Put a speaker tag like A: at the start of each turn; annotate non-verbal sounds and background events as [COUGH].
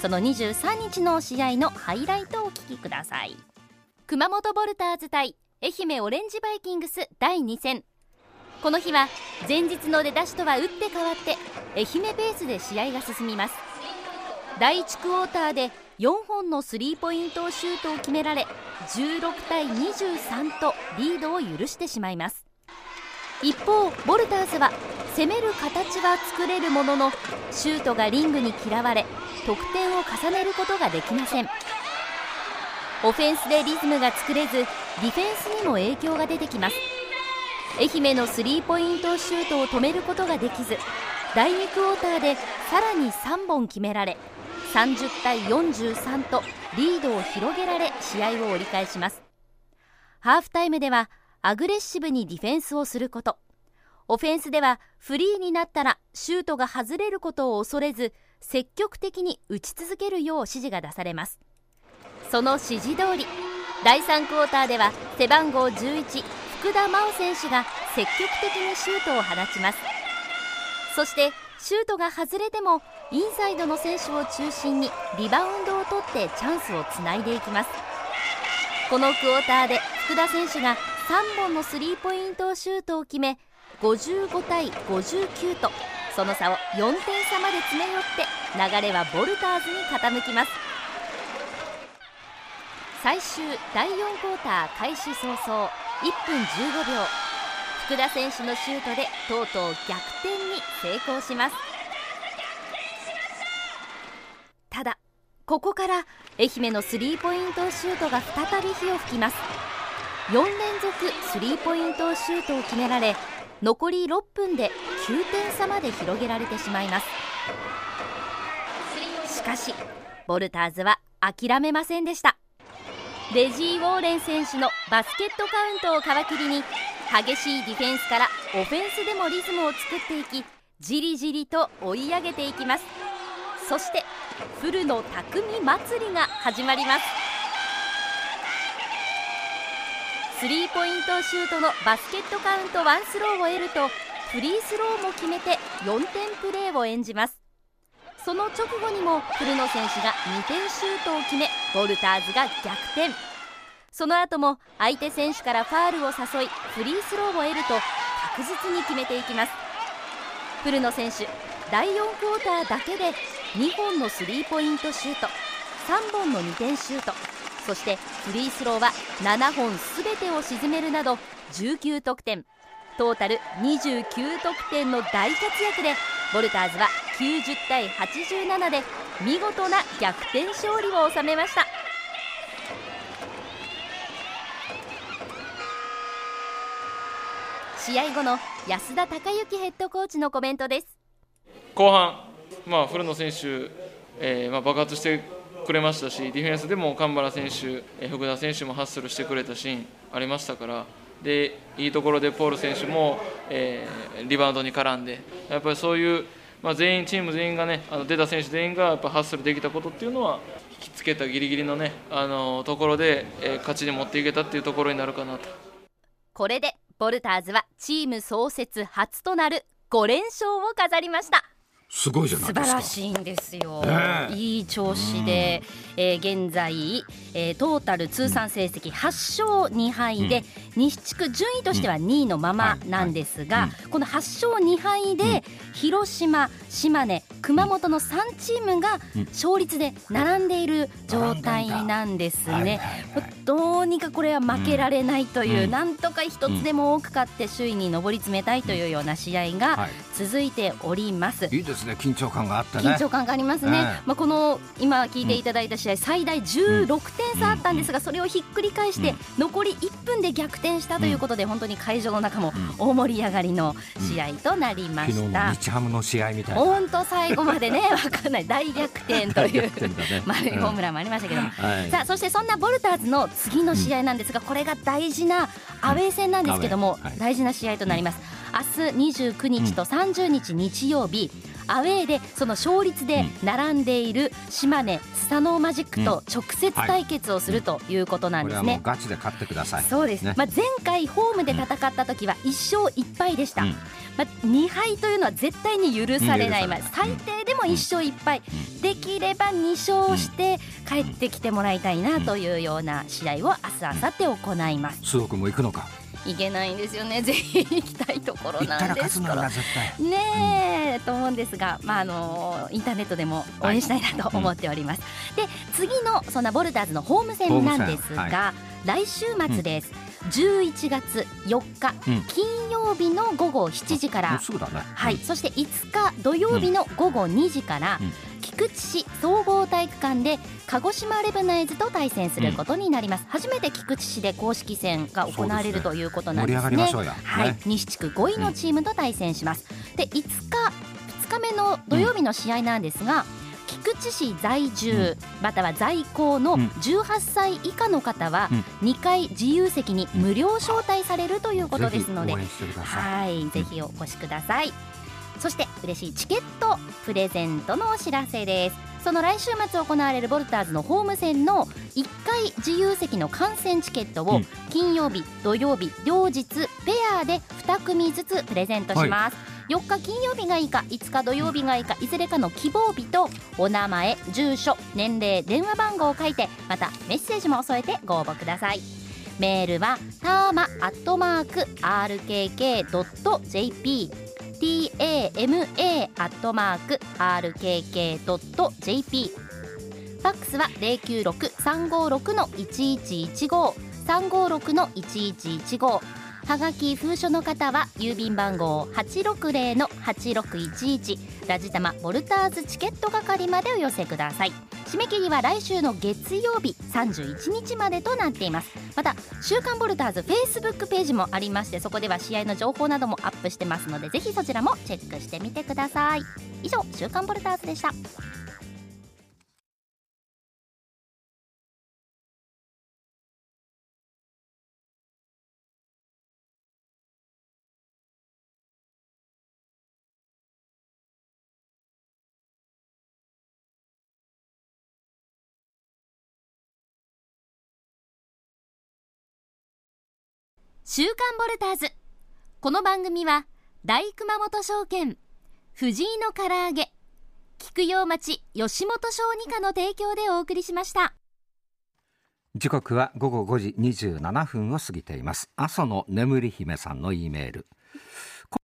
A: その23日の試合のハイライトをお聞きください。熊本ボルターズ対愛媛オレンジバイキングス第2戦。この日は前日の出だしとは打って変わって愛媛ペースで試合が進みます。第1クォーターで4本のスリーポイントシュートを決められ16対23とリードを許してしまいます。一方ボルターズは攻める形は作れるもののシュートがリングに嫌われ得点を重ねることができません。オフェンスでリズムが作れずディフェンスにも影響が出てきます。愛媛のスリーポイントシュートを止めることができず第2クォーターでさらに3本決められ30対43とリードを広げられ試合を折り返します。ハーフタイムではアグレッシブにディフェンスをすること。オフェンスではフリーになったらシュートが外れることを恐れず積極的に打ち続けるよう指示が出されます。その指示通り第3クォーターでは背番号11福田真央選手が積極的にシュートを放ちます。そしてシュートが外れてもインサイドの選手を中心にリバウンドを取ってチャンスをつないでいきます。このクォーターで福田選手が3本のスリーポイントシュートを決め55対59とその差を4点差まで詰め寄って流れはボルターズに傾きます。最終第4クォーター開始早々1分15秒。福田選手のシュートでとうとう逆転に成功します。ただここから愛媛のスリーポイントシュートが再び火を吹きます。4連続スリーポイントシュートを決められ残り6分で9点差まで広げられてしまいます。しかしボルターズは諦めませんでした。レジー・ウォーレン選手のバスケットカウントを皮切りに激しいディフェンスからオフェンスでもリズムを作っていきじりじりと追い上げていきます。そして古野匠祭りが始まります。スリーポイントシュートのバスケットカウントワンスローを得るとフリースローも決めて4点プレーを演じます。その直後にも古野選手が2点シュートを決めボルターズが逆転。その後も相手選手からファールを誘いフリースローを得ると確実に決めていきます。古野選手第4クォーターだけで2本のスリーポイントシュート3本の2点シュート。そしてフリースローは7本すべてを沈めるなど19得点。トータル29得点の大活躍でボルターズは90対87で見事な逆転勝利を収めました。試合後の安田孝之ヘッドコーチのコメントです。
B: 後半、まあ、古野選手、えーまあ、爆発してくれましたしディフェンスでも神原選手、福田選手もハッスルしてくれたシーンありましたからでいいところでポール選手も、えー、リバウンドに絡んでやっぱりそういう、まあ、全員チーム全員がねあの出た選手全員がやっぱハッスルできたことっていうのは引きつけたギリギリのねあのところで、えー、勝ちに持っていけたっていうところになるかなと。
A: これでボルターズはチーム創設初となる5連勝を飾りました
C: すごいじゃないですか。
A: 素晴らしいんですよ、ね、いい調子で、えー、現在、えー、トータル通算成績8勝2敗で、うん、西地区順位としては2位のままなんですが、この8勝2敗で、広島、島根、熊本の3チームが勝率で並んでいる状態なんですね。どうにかこれは負けられないという、なんとか一つでも多く勝って首位に上り詰めたいというような試合が続いております。
C: いいですね。緊張感があってね。
A: 緊張感がありますね、まあ、この今聞いていただいた試合、最大16点差あったんですが、それをひっくり返して、残り1分で逆転したということで、本当に会場の中も大盛り上がりの試合となりました。
C: 日ハムの試合みたいな
A: 本当最後までね [LAUGHS] 分かんない。大逆転という [LAUGHS] 丸いホームランもありましたけど、さあそしてそんなボルターズの次の試合なんですが、これが大事なアウェー戦なんですけども、大事な試合となります。明日29日と30日日曜日、アウェーでその勝率で並んでいる島根スサノーマジックと直接対決をするということなんですね。
C: ガチで勝ってください。
A: そうです。ね、まあ前回ホームで戦った時は1勝1敗でした。まあ、2敗というのは絶対に許されない、
C: うん
A: まあ、最低でも1勝1敗、できれば2勝して帰ってきてもらいたいなというような試合を明日明後日行います。
C: も行くのか。
A: いけないんですよね。[LAUGHS] ぜひ行きたいところなんですから
C: 勝つのが絶対
A: ねえ、と思うんですが、まあ、あのインターネットでも応援したいなと思っております、で次のそんなボルダーズのホーム戦なんですが、来週末です、11月4日、
C: うん。
A: 金曜日の午後7時から。
C: もうすぐだね。
A: はい、そして5日土曜日の午後2時から、
C: うん。
A: 菊池市総合体育館で鹿児島レブナイズと対戦することになります、初めて菊池市で公式戦が行われるということなんですね。はい、
C: ね。
A: 西地区5位のチームと対戦します、で5日2日目の土曜日の試合なんですが、菊池市在住、または在校の
C: うん
A: 18歳以下の方は
C: うん
A: 2回自由席に無料招待されるということですのではい、ぜひお越しください。そして嬉しいチケットプレゼントのお知らせです。その来週末行われるボルターズのホーム戦の1回自由席の観戦チケットを
C: うん
A: 金曜日、土曜日両日ペアで2組ずつプレゼントします。4日金曜日がいいか5日土曜日がいいかいずれかの希望日とお名前住所年齢電話番号を書いてまたメッセージも添えてご応募ください。メールはターマアットマーク RKK.jp tama アットマーク rkk.jp ファックスは096-356-1115 356-1115はがき封書の方は郵便番号860の8611ラジタマボルターズチケット係までお寄せください。締め切りは来週の月曜日31日までとなっています。また週刊ボルターズフェイスブックページもありましてそこでは試合の情報などもアップしてますのでぜひそちらもチェックしてみてください。以上週刊ボルターズでした。週刊ボルターズ。この番組は大熊本証券藤井の唐揚げ菊陽町吉本小児科の提供でお送りしました。
C: 時刻は午後5時27分を過ぎています。阿蘇の眠り姫さんの E メール。